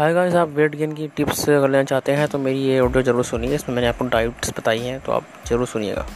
हाय guys आप weight gain की tips अगर लेना चाहते हैं तो मेरी ये ऑडियो ज़रूर सुनिए। इसमें मैंने आपको डाइट्स बताई हैं तो आप ज़रूर सुनिएगा।